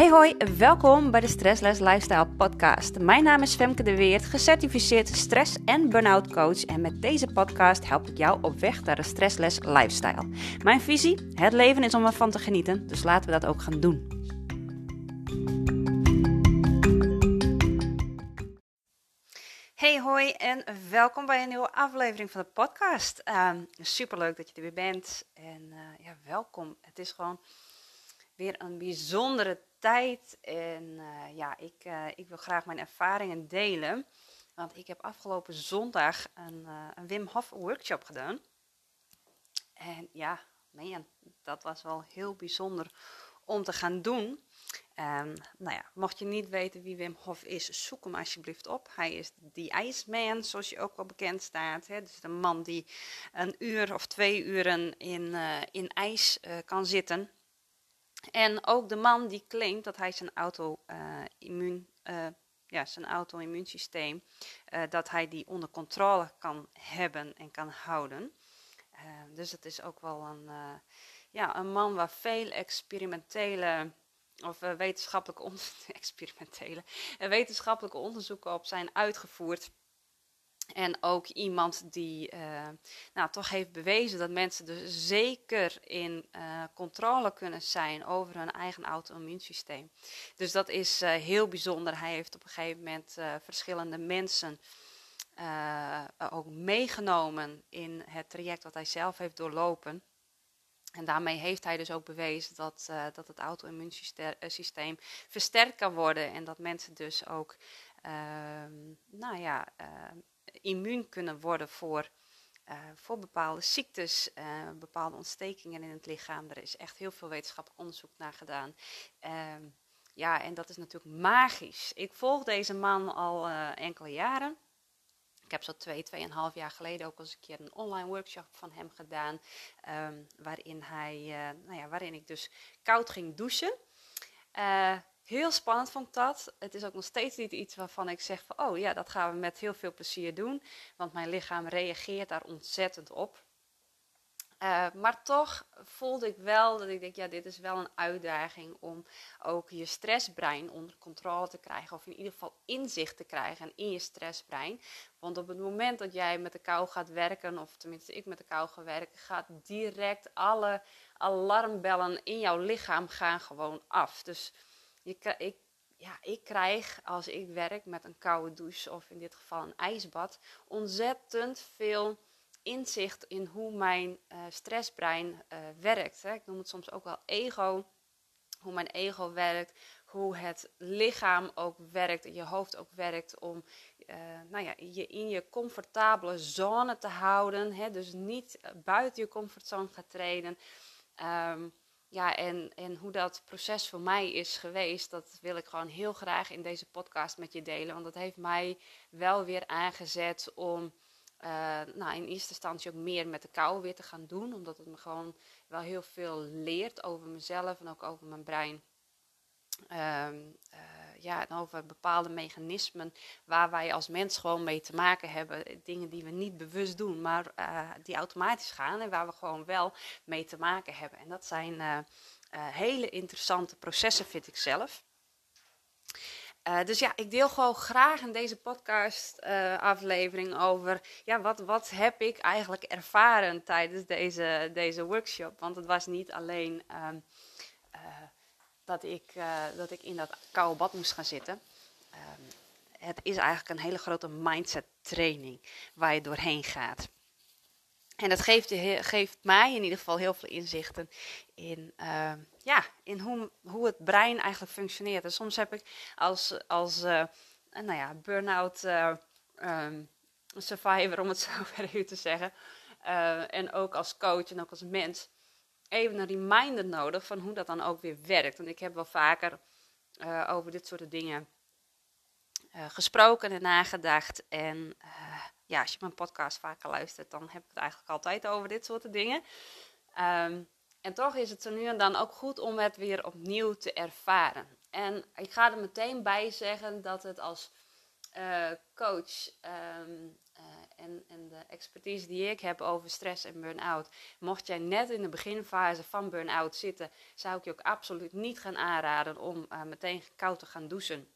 Hey hoi, welkom bij de Stressless Lifestyle podcast. Mijn naam is Femke de Weert, gecertificeerd stress- en burn-out coach en met deze podcast help ik jou op weg naar een stressless lifestyle. Mijn visie, het leven is om ervan te genieten, dus laten we dat ook gaan doen. Hey hoi en welkom bij een nieuwe aflevering van de podcast. Um, superleuk dat je er weer bent en uh, ja, welkom. Het is gewoon weer een bijzondere tijd. En uh, ja, ik, uh, ik wil graag mijn ervaringen delen. Want ik heb afgelopen zondag een, uh, een Wim Hof workshop gedaan. En ja, man, dat was wel heel bijzonder om te gaan doen. Um, nou ja, mocht je niet weten wie Wim Hof is, zoek hem alsjeblieft op. Hij is die ijsman, zoals je ook wel bekend staat. Hè? Dus de man die een uur of twee uren in, in ijs kan zitten. En ook de man die claimt dat hij zijn auto-immuun, uh, uh, ja, zijn auto-immuunsysteem, uh, dat hij die onder controle kan hebben en kan houden. dus het is ook wel een, ja, een man waar veel experimentele of wetenschappelijke, experimentele, wetenschappelijke onderzoeken op zijn uitgevoerd. En ook iemand die uh, nou, toch heeft bewezen dat mensen dus zeker in uh, controle kunnen zijn over hun eigen auto-immuunsysteem. Dus dat is uh, heel bijzonder. Hij heeft op een gegeven moment verschillende mensen ook meegenomen in het traject wat hij zelf heeft doorlopen. En daarmee heeft hij dus ook bewezen dat, dat het auto-immuunsysteem versterkt kan worden. En dat mensen dus ook, ehm, nou ja immuun kunnen worden voor, uh, voor bepaalde ziektes, uh, bepaalde ontstekingen in het lichaam. Er is echt heel veel wetenschappelijk onderzoek naar gedaan. Uh, ja, en dat is natuurlijk magisch. Ik volg deze man al eh, enkele jaren. Ik heb zo twee, tweeënhalf jaar geleden ook eens een keer een online workshop van hem gedaan. Um, waarin, hij, nou ja, waarin ik dus koud ging douchen. Heel spannend vond dat. Het is ook nog steeds niet iets waarvan ik zeg van, oh ja, dat gaan we met heel veel plezier doen. Want mijn lichaam reageert daar ontzettend op. Uh, maar toch voelde ik wel dat ik denk, ja, dit is wel een uitdaging om ook je stressbrein onder controle te krijgen. Of in ieder geval inzicht te krijgen in je stressbrein. Want op het moment dat jij met de kou gaat werken, of tenminste ik met de kou ga werken, gaat direct alle alarmbellen in jouw lichaam gaan gewoon af. Dus je, ik, ja, ik krijg als ik werk met een koude douche of in dit geval een ijsbad ontzettend veel inzicht in hoe mijn uh, stressbrein uh, werkt. Hè. Ik noem het soms ook wel ego. Hoe mijn ego werkt, hoe het lichaam ook werkt je hoofd ook werkt om uh, nou ja, je in je comfortabele zone te houden. Hè. Dus niet buiten je comfortzone gaat treden. Um, ja, en, en hoe dat proces voor mij is geweest, dat wil ik gewoon heel graag in deze podcast met je delen. Want dat heeft mij wel weer aangezet om uh, nou, in eerste instantie ook meer met de kou weer te gaan doen. Omdat het me gewoon wel heel veel leert over mezelf en ook over mijn brein. Um, ja, over bepaalde mechanismen waar wij als mens gewoon mee te maken hebben. Dingen die we niet bewust doen, maar uh, die automatisch gaan en waar we gewoon wel mee te maken hebben. En dat zijn uh, hele interessante processen, vind ik zelf. Dus ja, ik deel gewoon graag in deze podcast-aflevering over ja, wat, wat heb ik eigenlijk ervaren tijdens deze, deze workshop. Want het was niet alleen uh, dat ik, uh, dat ik in dat koude bad moest gaan zitten. Um, het is eigenlijk een hele grote mindset training waar je doorheen gaat. En dat geeft, geeft mij in ieder geval heel veel inzichten in, uh, ja, in hoe, hoe het brein eigenlijk functioneert. En soms heb ik als, als uh, nou ja, burn-out uh, um, survivor, om het zo verder te zeggen, en ook als coach en ook als mens, even een reminder nodig van hoe dat dan ook weer werkt. Want ik heb wel vaker uh, over dit soort dingen uh, gesproken en nagedacht. En uh, ja, als je mijn podcast vaker luistert, dan heb ik het eigenlijk altijd over dit soort dingen. Um, en toch is het er nu en dan ook goed om het weer opnieuw te ervaren. En ik ga er meteen bij zeggen dat het als coach um, en, en de expertise die ik heb over stress en burn-out. Mocht jij net in de beginfase van burn-out zitten, zou ik je ook absoluut niet gaan aanraden om uh, meteen koud te gaan douchen.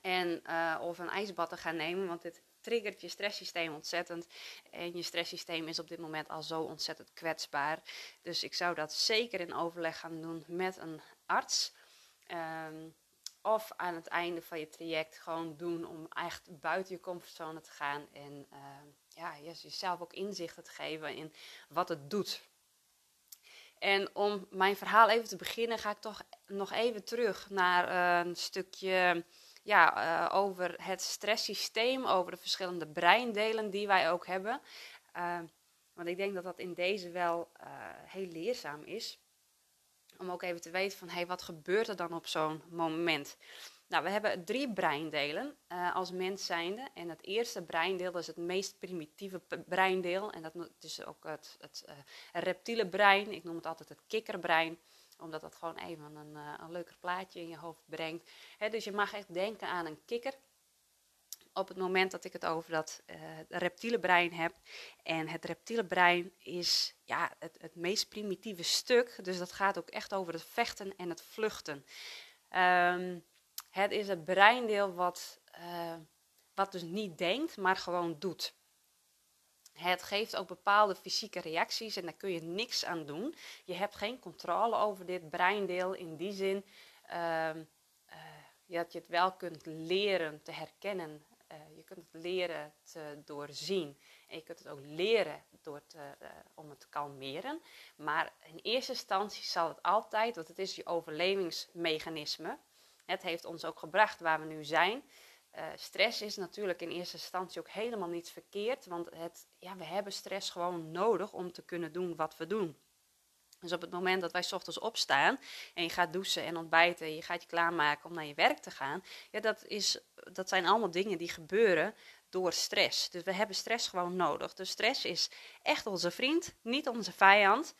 En, uh, of een ijsbad te gaan nemen, want dit triggert je stresssysteem ontzettend. En je stresssysteem is op dit moment al zo ontzettend kwetsbaar. Dus ik zou dat zeker in overleg gaan doen met een arts. Um, of aan het einde van je traject gewoon doen om echt buiten je comfortzone te gaan. En uh, ja, jezelf ook inzichten te geven in wat het doet. En om mijn verhaal even te beginnen, ga ik toch nog even terug naar een stukje ja, uh, over het stresssysteem, over de verschillende breindelen die wij ook hebben. want ik denk dat dat in deze wel heel leerzaam is. Om ook even te weten van, hé, hey, wat gebeurt er dan op zo'n moment? Nou, we hebben drie breindelen uh, als mens zijnde. En het eerste breindeel is het meest primitieve breindeel. En dat is ook het, het uh, reptiele brein. Ik noem het altijd het kikkerbrein omdat dat gewoon even een, uh, een leuker plaatje in je hoofd brengt. dus je mag echt denken aan een kikker op het moment dat ik het over dat uh, reptiele brein heb. En het reptiele brein is ja, het, het meest primitieve stuk. Dus dat gaat ook echt over het vechten en het vluchten. Um, het is het breindeel wat, uh, wat dus niet denkt, maar gewoon doet. Het geeft ook bepaalde fysieke reacties en daar kun je niks aan doen. Je hebt geen controle over dit breindeel in die zin uh, uh, dat je het wel kunt leren te herkennen je kunt het leren te doorzien. En je kunt het ook leren door te, uh, om het te kalmeren. Maar in eerste instantie zal het altijd, want het is je overlevingsmechanisme. Het heeft ons ook gebracht waar we nu zijn. Uh, stress is natuurlijk in eerste instantie ook helemaal niet verkeerd. Want het, ja, we hebben stress gewoon nodig om te kunnen doen wat we doen. Dus op het moment dat wij s ochtends opstaan en je gaat douchen en ontbijten, en je gaat je klaarmaken om naar je werk te gaan, ja, dat, is, dat zijn allemaal dingen die gebeuren door stress. Dus we hebben stress gewoon nodig. Dus stress is echt onze vriend, niet onze vijand.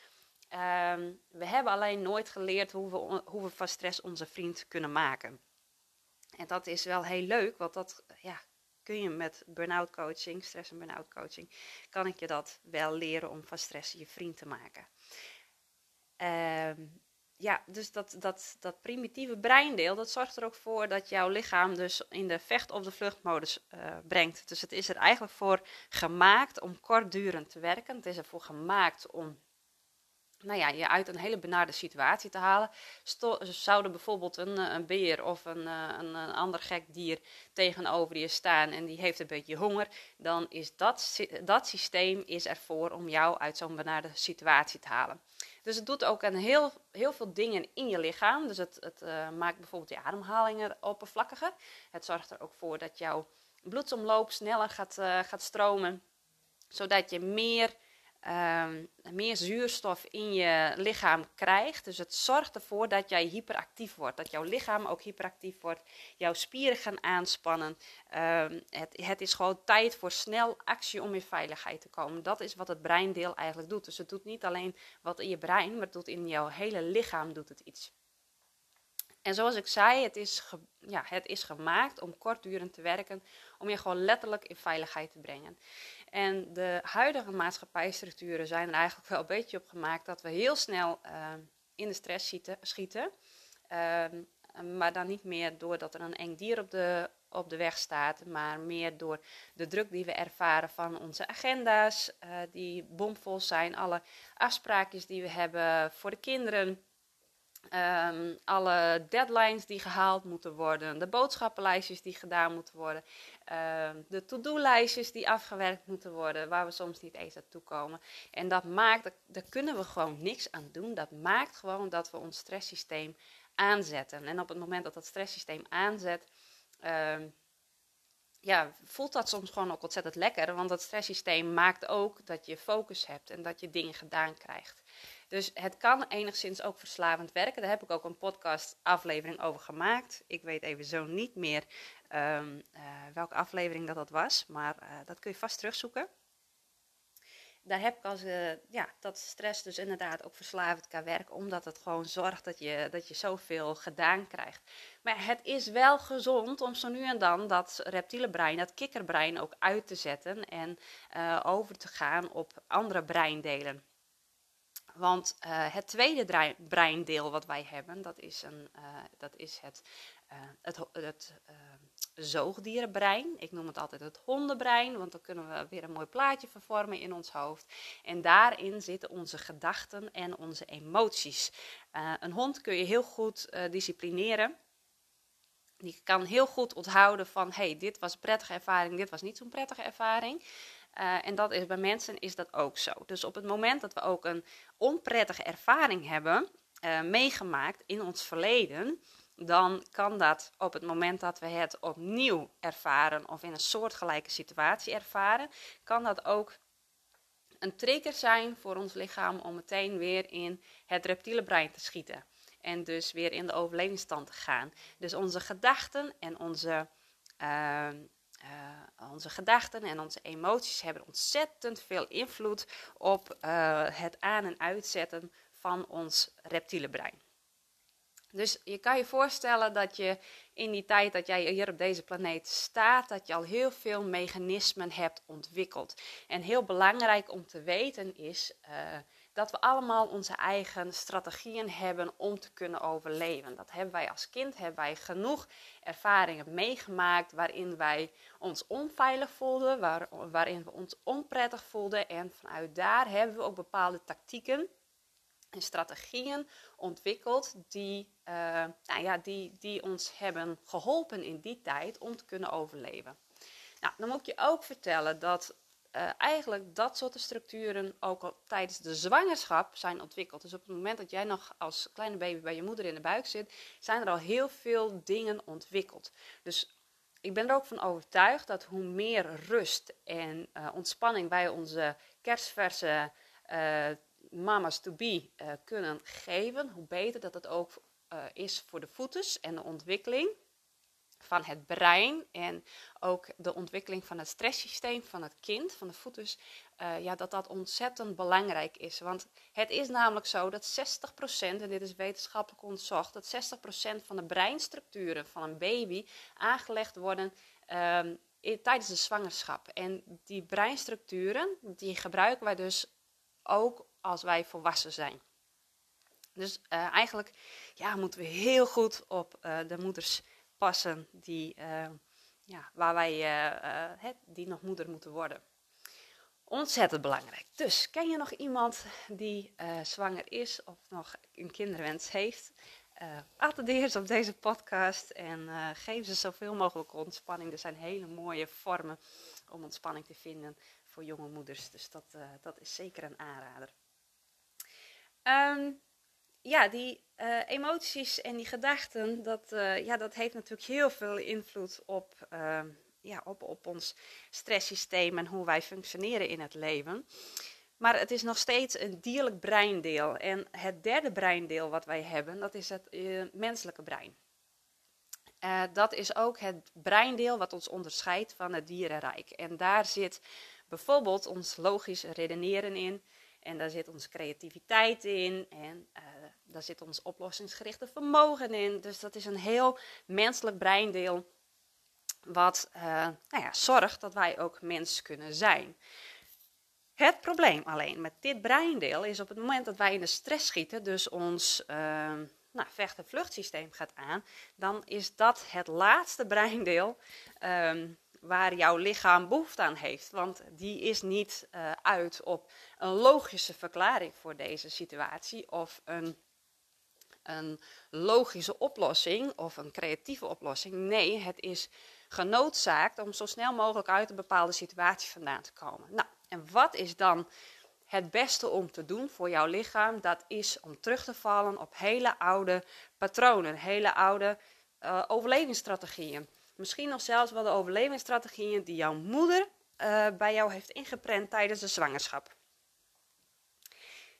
Um, we hebben alleen nooit geleerd hoe we, hoe we van stress onze vriend kunnen maken. En dat is wel heel leuk, want dat ja, kun je met burn-out coaching, stress en burn-out coaching, kan ik je dat wel leren om van stress je vriend te maken. Um, ja, dus dat, dat, dat primitieve breindeel, dat zorgt er ook voor dat jouw lichaam dus in de vecht- of de vluchtmodus uh, brengt. Dus het is er eigenlijk voor gemaakt om kortdurend te werken. Het is ervoor gemaakt om nou ja, je uit een hele benarde situatie te halen. Sto zouden bijvoorbeeld een, eh, een beer of een, eh, een, een, ander gek dier tegenover je staan en die heeft een beetje honger, dan is dat, dat systeem is ervoor om jou uit zo'n benarde situatie te halen. Dus het doet ook een heel, heel veel dingen in je lichaam. Dus het, het uh, maakt bijvoorbeeld je ademhalingen oppervlakkiger. Het zorgt er ook voor dat jouw bloedsomloop sneller gaat, uh, gaat stromen. Zodat je meer um, meer zuurstof in je lichaam krijgt. Dus het zorgt ervoor dat jij hyperactief wordt. Dat jouw lichaam ook hyperactief wordt. Jouw spieren gaan aanspannen. Um, het, het, is gewoon tijd voor snel actie om in veiligheid te komen. Dat is wat het breindeel eigenlijk doet. Dus het doet niet alleen wat in je brein, maar het doet in jouw hele lichaam doet het iets. En zoals ik zei, het is, ja, het is gemaakt om kortdurend te werken, om je gewoon letterlijk in veiligheid te brengen. En de huidige maatschappijstructuren zijn er eigenlijk wel een beetje op gemaakt dat we heel snel uh, in de stress schieten. schieten. Uh, maar dan niet meer doordat er een eng dier op de, op de weg staat, maar meer door de druk die we ervaren van onze agenda's, uh, die bomvol zijn, alle afspraakjes die we hebben voor de kinderen. Um, alle deadlines die gehaald moeten worden, de boodschappenlijstjes die gedaan moeten worden, um, de to-do-lijstjes die afgewerkt moeten worden, waar we soms niet eens aan toe komen. En dat maakt, daar kunnen we gewoon niks aan doen. Dat maakt gewoon dat we ons stresssysteem aanzetten. En op het moment dat dat stresssysteem aanzet, um, ja, voelt dat soms gewoon ook ontzettend lekker. Want dat stresssysteem maakt ook dat je focus hebt en dat je dingen gedaan krijgt. Dus het kan enigszins ook verslavend werken. Daar heb ik ook een podcast aflevering over gemaakt. Ik weet even zo niet meer um, uh, welke aflevering dat, dat was, maar uh, dat kun je vast terugzoeken. daar heb ik als, uh, ja, dat stress dus inderdaad ook verslavend kan werken, omdat het gewoon zorgt dat je, dat je zoveel gedaan krijgt. Maar het is wel gezond om zo nu en dan dat reptiele brein, dat kikkerbrein ook uit te zetten en over te gaan op andere breindelen. Want uh, het tweede breindeel wat wij hebben, dat is, een, uh, dat is het, uh, het, het zoogdierenbrein. Ik noem het altijd het hondenbrein, want dan kunnen we weer een mooi plaatje vervormen in ons hoofd. En daarin zitten onze gedachten en onze emoties. een hond kun je heel goed disciplineren. Die kan heel goed onthouden van, hey, dit was een prettige ervaring, dit was niet zo'n prettige ervaring. Uh, en dat is bij mensen is dat ook zo. Dus op het moment dat we ook een onprettige ervaring hebben uh, meegemaakt in ons verleden, dan kan dat op het moment dat we het opnieuw ervaren of in een soortgelijke situatie ervaren, kan dat ook een trigger zijn voor ons lichaam om meteen weer in het reptiele brein te schieten. En dus weer in de overlevingsstand te gaan. Dus onze gedachten en onze uh, uh, onze gedachten en onze emoties hebben ontzettend veel invloed op uh, het aan- en uitzetten van ons reptiele brein. Dus je kan je voorstellen dat je in die tijd dat jij hier op deze planeet staat, dat je al heel veel mechanismen hebt ontwikkeld. En heel belangrijk om te weten is uh, dat we allemaal onze eigen strategieën hebben om te kunnen overleven. Dat hebben wij als kind, hebben wij genoeg ervaringen meegemaakt waarin wij ons onveilig voelden, waar, waarin we ons onprettig voelden. En vanuit daar hebben we ook bepaalde tactieken en strategieën ontwikkeld die, uh, nou ja, die, die ons hebben geholpen in die tijd om te kunnen overleven. Nou, dan moet ik je ook vertellen dat uh, eigenlijk dat soort structuren ook al tijdens de zwangerschap zijn ontwikkeld. Dus op het moment dat jij nog als kleine baby bij je moeder in de buik zit, zijn er al heel veel dingen ontwikkeld. Dus ik ben er ook van overtuigd dat hoe meer rust en uh, ontspanning wij onze kerstverse uh, mama's to be kunnen geven, hoe beter dat het ook is voor de voetes en de ontwikkeling van het brein en ook de ontwikkeling van het stresssysteem van het kind, van de voetus, uh, ja, dat dat ontzettend belangrijk is. Want het is namelijk zo dat 60%, en dit is wetenschappelijk onderzocht, dat 60% van de breinstructuren van een baby aangelegd worden um, in, tijdens de zwangerschap. En die breinstructuren, die gebruiken wij dus ook als wij volwassen zijn. Dus uh, eigenlijk ja, moeten we heel goed op uh, de moeders passen die, uh, ja, waar wij, uh, die nog moeder moeten worden. Ontzettend belangrijk. Dus ken je nog iemand die zwanger is of nog een kinderwens heeft? attendeer ze op deze podcast en geef ze zoveel mogelijk ontspanning. Er zijn hele mooie vormen om ontspanning te vinden voor jonge moeders. Dus dat, dat is zeker een aanrader. Um, ja, die uh, emoties en die gedachten, dat, uh, ja, dat heeft natuurlijk heel veel invloed op, uh, ja, op, op ons stresssysteem en hoe wij functioneren in het leven. Maar het is nog steeds een dierlijk breindeel. En het derde breindeel wat wij hebben, dat is het menselijke brein. dat is ook het breindeel wat ons onderscheidt van het dierenrijk. En daar zit bijvoorbeeld ons logisch redeneren in. En daar zit onze creativiteit in. En daar zit ons oplossingsgerichte vermogen in. Dus dat is een heel menselijk breindeel. Wat uh, nou ja, zorgt dat wij ook mens kunnen zijn. Het probleem alleen met dit breindeel is op het moment dat wij in de stress schieten, dus ons uh, nou, vecht- en vluchtsysteem gaat aan, dan is dat het laatste breindeel um, waar jouw lichaam behoefte aan heeft. Want die is niet uh, uit op een logische verklaring voor deze situatie of een een logische oplossing of een creatieve oplossing. Nee, het is genoodzaakt om zo snel mogelijk uit een bepaalde situatie vandaan te komen. Nou, en wat is dan het beste om te doen voor jouw lichaam? Dat is om terug te vallen op hele oude patronen, hele oude uh, overlevingsstrategieën. Misschien nog zelfs wel de overlevingsstrategieën die jouw moeder uh, bij jou heeft ingeprent tijdens de zwangerschap.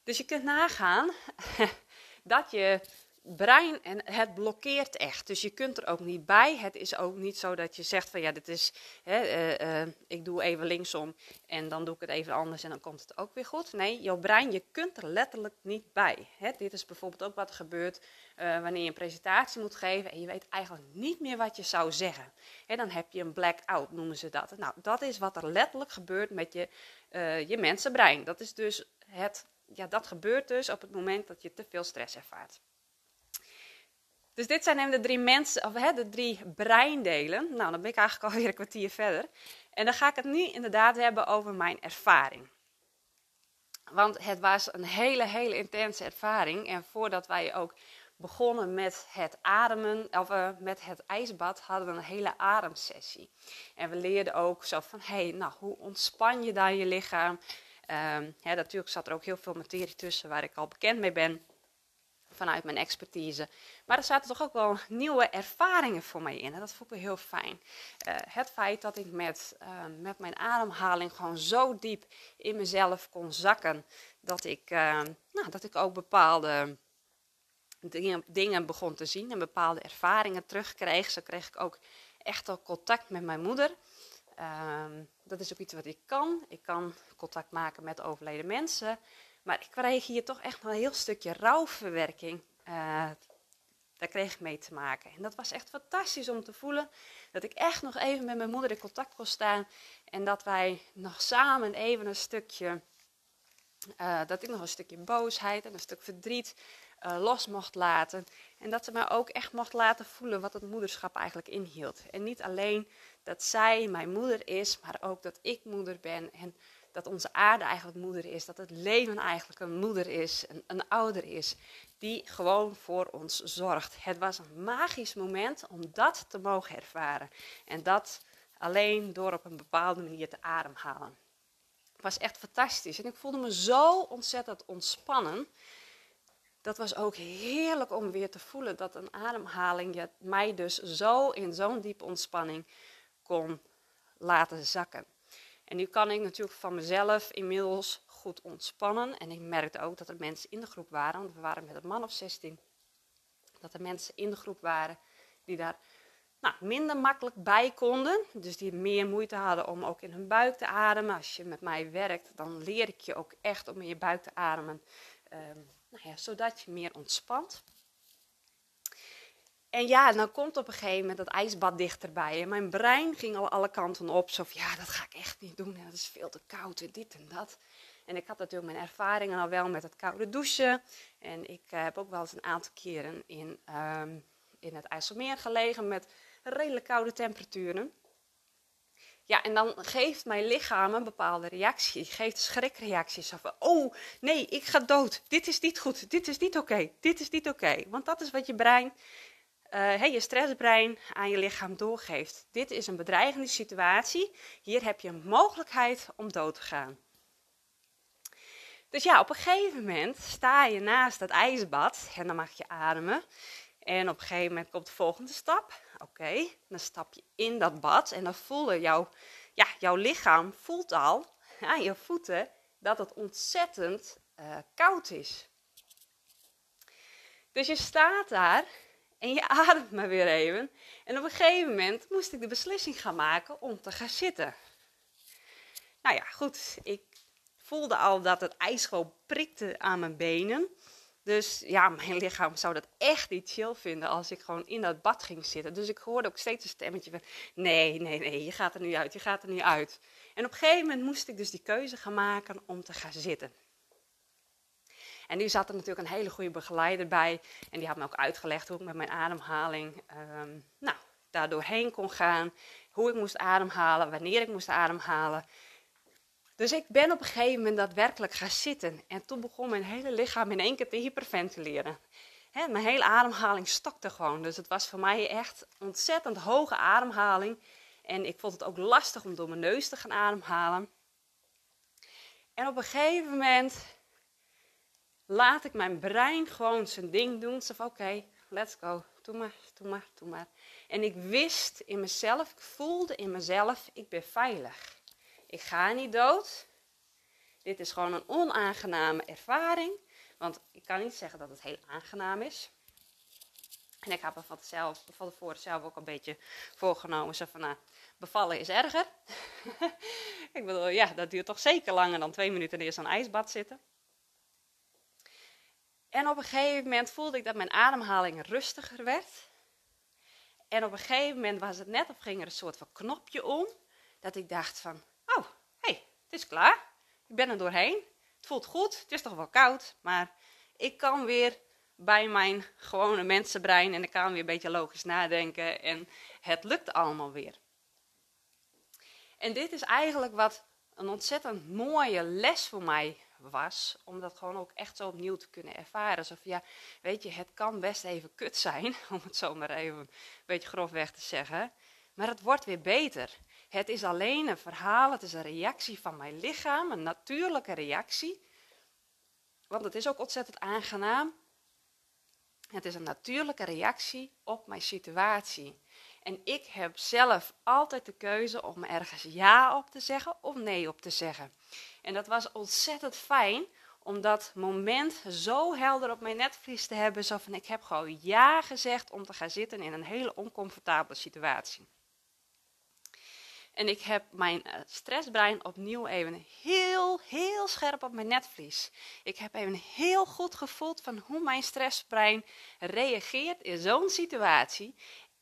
Dus je kunt nagaan dat je brein en het blokkeert echt. Dus je kunt er ook niet bij. Het is ook niet zo dat je zegt van ja, dit is, hè, uh, uh, ik doe even linksom en dan doe ik het even anders en dan komt het ook weer goed. Nee, jouw brein, je kunt er letterlijk niet bij. Hè, dit is bijvoorbeeld ook wat er gebeurt uh, wanneer je een presentatie moet geven en je weet eigenlijk niet meer wat je zou zeggen. Hè, dan heb je een blackout, noemen ze dat. Nou, dat is wat er letterlijk gebeurt met je, je mensenbrein. Dat is dus het, ja, dat gebeurt dus op het moment dat je te veel stress ervaart. Dus dit zijn de drie mensen, of hè, de drie breindelen. Nou, dan ben ik eigenlijk alweer een kwartier verder. En dan ga ik het nu inderdaad hebben over mijn ervaring. Want het was een hele, hele intense ervaring. En voordat wij ook begonnen met het ademen, of uh, met het ijsbad, hadden we een hele ademsessie. En we leerden ook zo van, hé, hey, nou, hoe ontspan je dan je lichaam? Um, ja, natuurlijk zat er ook heel veel materie tussen waar ik al bekend mee ben vanuit mijn expertise. Maar er zaten toch ook wel nieuwe ervaringen voor mij in. En dat vond ik heel fijn. Uh, het feit dat ik met, uh, met mijn ademhaling gewoon zo diep in mezelf kon zakken. Dat ik, uh, nou, dat ik ook bepaalde dingen, dingen begon te zien en bepaalde ervaringen terugkreeg. Zo kreeg ik ook echt al contact met mijn moeder. Ehm, dat is ook iets wat ik kan. Ik kan contact maken met overleden mensen. Maar ik kreeg hier toch echt wel een heel stukje rouwverwerking. Uh, daar kreeg ik mee te maken. En dat was echt fantastisch om te voelen. Dat ik echt nog even met mijn moeder in contact kon staan. En dat wij nog samen even een stukje. Uh, dat ik nog een stukje boosheid en een stuk verdriet uh, los mocht laten. En dat ze mij ook echt mocht laten voelen wat het moederschap eigenlijk inhield. En niet alleen dat zij mijn moeder is, maar ook dat ik moeder ben. En dat onze aarde eigenlijk moeder is, dat het leven eigenlijk een moeder is, een, een ouder is, die gewoon voor ons zorgt. Het was een magisch moment om dat te mogen ervaren. En dat alleen door op een bepaalde manier te ademhalen. Het was echt fantastisch en ik voelde me zo ontzettend ontspannen. Dat was ook heerlijk om weer te voelen dat een ademhaling mij dus zo in zo'n diepe ontspanning kon laten zakken. En nu kan ik natuurlijk van mezelf inmiddels goed ontspannen. En ik merkte ook dat er mensen in de groep waren, want we waren met een man of 16. Dat er mensen in de groep waren die daar nou, minder makkelijk bij konden. Dus die meer moeite hadden om ook in hun buik te ademen. Als je met mij werkt, dan leer ik je ook echt om in je buik te ademen. Um, nou ja, zodat je meer ontspant. En ja, dan komt op een gegeven moment dat ijsbad dichterbij. En mijn brein ging al alle kanten op. Zo van, ja, dat ga ik echt niet doen. En dat is veel te koud en dit en dat. En ik had natuurlijk mijn ervaringen al wel met het koude douchen. En ik uh, heb ook wel eens een aantal keren in, um, in het IJsselmeer gelegen met redelijk koude temperaturen. Ja, en dan geeft mijn lichaam een bepaalde reactie. Geeft schrikreacties. Van, oh, nee, ik ga dood. Dit is niet goed. Dit is niet oké. Dit is niet oké. Want dat is wat je brein uh, je stressbrein aan je lichaam doorgeeft. Dit is een bedreigende situatie. Hier heb je een mogelijkheid om dood te gaan. Dus ja, op een gegeven moment sta je naast het ijsbad en dan mag je ademen. En op een gegeven moment komt de volgende stap. Oké, dan stap je in dat bad en dan voelde jouw, ja, jouw lichaam voelt al aan je voeten dat het ontzettend uh, koud is. Dus je staat daar en je ademt maar weer even. En op een gegeven moment moest ik de beslissing gaan maken om te gaan zitten. Nou ja, goed. Ik voelde al dat het ijs gewoon prikte aan mijn benen. Dus ja, mijn lichaam zou dat echt niet chill vinden als ik gewoon in dat bad ging zitten. Dus ik hoorde ook steeds een stemmetje van: nee, nee, nee, je gaat er nu uit, je gaat er nu uit. En op een gegeven moment moest ik dus die keuze gaan maken om te gaan zitten. En nu zat er natuurlijk een hele goede begeleider bij. En die had me ook uitgelegd hoe ik met mijn ademhaling um, nou, daar doorheen kon gaan. Hoe ik moest ademhalen, wanneer ik moest ademhalen. Dus ik ben op een gegeven moment daadwerkelijk gaan zitten. En toen begon mijn hele lichaam in één keer te hyperventileren. Mijn hele ademhaling stokte gewoon. Dus het was voor mij echt ontzettend hoge ademhaling. En ik vond het ook lastig om door mijn neus te gaan ademhalen. En op een gegeven moment laat ik mijn brein gewoon zijn ding doen. Zo van, oké, let's go. Doe maar, doe maar, doe maar. En ik wist in mezelf, ik voelde in mezelf, ik ben veilig. Ik ga niet dood. Dit is gewoon een onaangename ervaring. Want ik kan niet zeggen dat het heel aangenaam is. En ik heb me van, zelf, van tevoren zelf ook een beetje voorgenomen. Zo van, nou, bevallen is erger. ik bedoel, ja, dat duurt toch zeker langer dan twee minuten in zo'n ijsbad zitten. En op een gegeven moment voelde ik dat mijn ademhaling rustiger werd. En op een gegeven moment was het net of ging er een soort van knopje om. Dat ik dacht van, oh, hé, hey, het is klaar. Ik ben er doorheen. Het voelt goed. Het is toch wel koud. Maar ik kan weer bij mijn gewone mensenbrein en ik kan weer een beetje logisch nadenken. En het lukt allemaal weer. En dit is eigenlijk wat een ontzettend mooie les voor mij was, om dat gewoon ook echt zo opnieuw te kunnen ervaren. Alsof ja, weet je, het kan best even kut zijn, om het zo maar even een beetje grofweg te zeggen. Maar het wordt weer beter. Het is alleen een verhaal, het is een reactie van mijn lichaam, een natuurlijke reactie. Want het is ook ontzettend aangenaam. Het is een natuurlijke reactie op mijn situatie. En ik heb zelf altijd de keuze om ergens ja op te zeggen of nee op te zeggen. En dat was ontzettend fijn om dat moment zo helder op mijn netvlies te hebben. Zo van ik heb gewoon ja gezegd om te gaan zitten in een hele oncomfortabele situatie. En ik heb mijn eh, stressbrein opnieuw even heel, heel scherp op mijn netvlies. Ik heb even heel goed gevoeld van hoe mijn stressbrein reageert in zo'n situatie.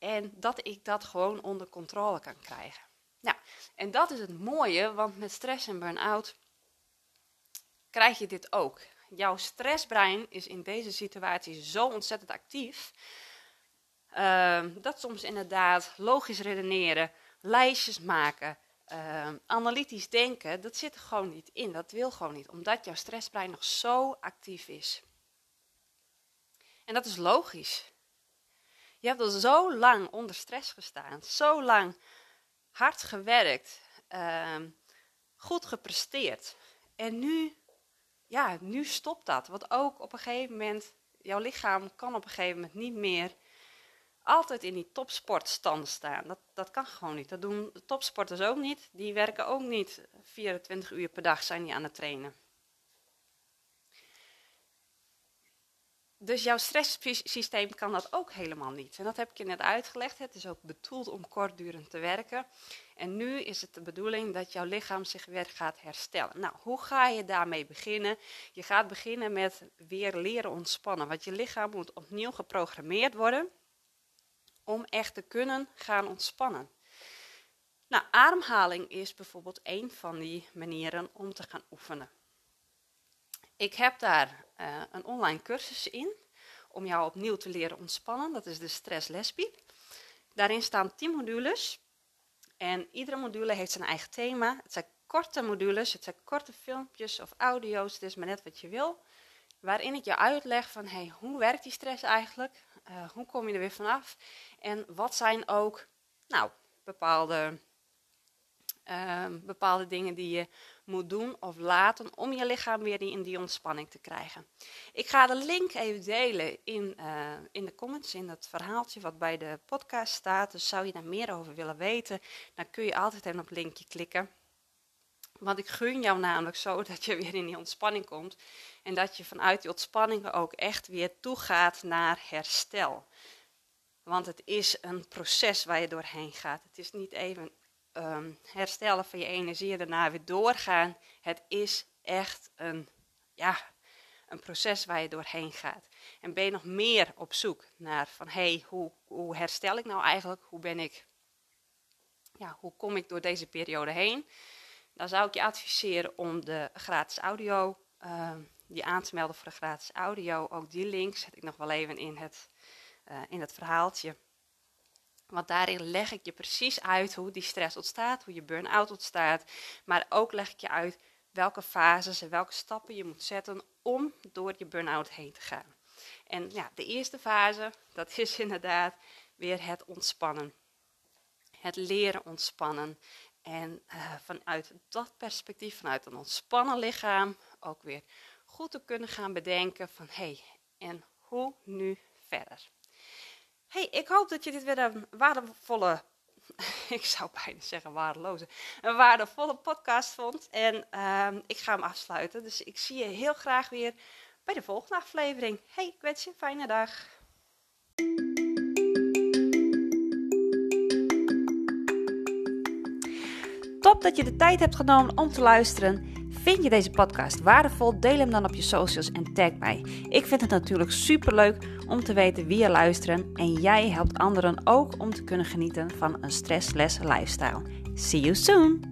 En dat ik dat gewoon onder controle kan krijgen. Nou, en dat is het mooie, want met stress en burn-out krijg je dit ook. Jouw stressbrein is in deze situatie zo ontzettend actief. Uh, dat soms inderdaad logisch redeneren, lijstjes maken, uh, analytisch denken, dat zit er gewoon niet in. Dat wil gewoon niet, omdat jouw stressbrein nog zo actief is. En dat is logisch. Je hebt al zo lang onder stress gestaan, zo lang hard gewerkt, uh, goed gepresteerd. En nu, ja, nu stopt dat. Want ook op een gegeven moment, jouw lichaam kan op een gegeven moment niet meer altijd in die topsportstand staan. Dat, dat kan gewoon niet. Dat doen topsporters ook niet. Die werken ook niet 24 uur per dag zijn die aan het trainen. Dus jouw stresssysteem kan dat ook helemaal niet. En dat heb ik je net uitgelegd. Het is ook bedoeld om kortdurend te werken. En nu is het de bedoeling dat jouw lichaam zich weer gaat herstellen. Nou, hoe ga je daarmee beginnen? Je gaat beginnen met weer leren ontspannen. Want je lichaam moet opnieuw geprogrammeerd worden om echt te kunnen gaan ontspannen. Nou, ademhaling is bijvoorbeeld een van die manieren om te gaan oefenen. Ik heb daar uh, een online cursus in om jou opnieuw te leren ontspannen. Dat is de Stress Lesbie. Daarin staan 10 modules en iedere module heeft zijn eigen thema. Het zijn korte modules, het zijn korte filmpjes of audio's, het is maar net wat je wil. Waarin ik je uitleg van hey, hoe werkt die stress eigenlijk? Uh, hoe kom je er weer vanaf? En wat zijn ook nou, bepaalde, uh, bepaalde dingen die je moet doen of laten om je lichaam weer in die ontspanning te krijgen. Ik ga de link even delen in, uh, in de comments, in het verhaaltje wat bij de podcast staat. Dus zou je daar meer over willen weten, dan kun je altijd even op het linkje klikken. Want ik gun jou namelijk zo dat je weer in die ontspanning komt. En dat je vanuit die ontspanning ook echt weer toegaat naar herstel. Want het is een proces waar je doorheen gaat. Het is niet even um, herstellen van je energie en daarna weer doorgaan. Het is echt een, ja, een proces waar je doorheen gaat. En ben je nog meer op zoek naar van hé, hey, hoe, hoe herstel ik nou eigenlijk? Hoe ben ik, ja, hoe kom ik door deze periode heen? Dan zou ik je adviseren om de gratis audio, uh, die aan te melden voor de gratis audio. Ook die link zet ik nog wel even in het, uh, in het verhaaltje. Want daarin leg ik je precies uit hoe die stress ontstaat, hoe je burn-out ontstaat. Maar ook leg ik je uit welke fases en welke stappen je moet zetten om door je burn-out heen te gaan. En ja, de eerste fase, dat is inderdaad weer het ontspannen. Het leren ontspannen. En uh, vanuit dat perspectief, vanuit een ontspannen lichaam, ook weer goed te kunnen gaan bedenken van hé, hey, en hoe nu verder? hey, ik hoop dat je dit weer een waardevolle, ik zou bijna zeggen waardeloze, een waardevolle podcast vond. En ehm, ik ga hem afsluiten. Dus ik zie je heel graag weer bij de volgende aflevering. Hey, ik wens je een fijne dag. Top dat je de tijd hebt genomen om te luisteren. Vind je deze podcast waardevol? Deel hem dan op je socials en tag mij. Ik vind het natuurlijk super leuk om te weten wie je luistert en jij helpt anderen ook om te kunnen genieten van een stressless lifestyle. See you soon!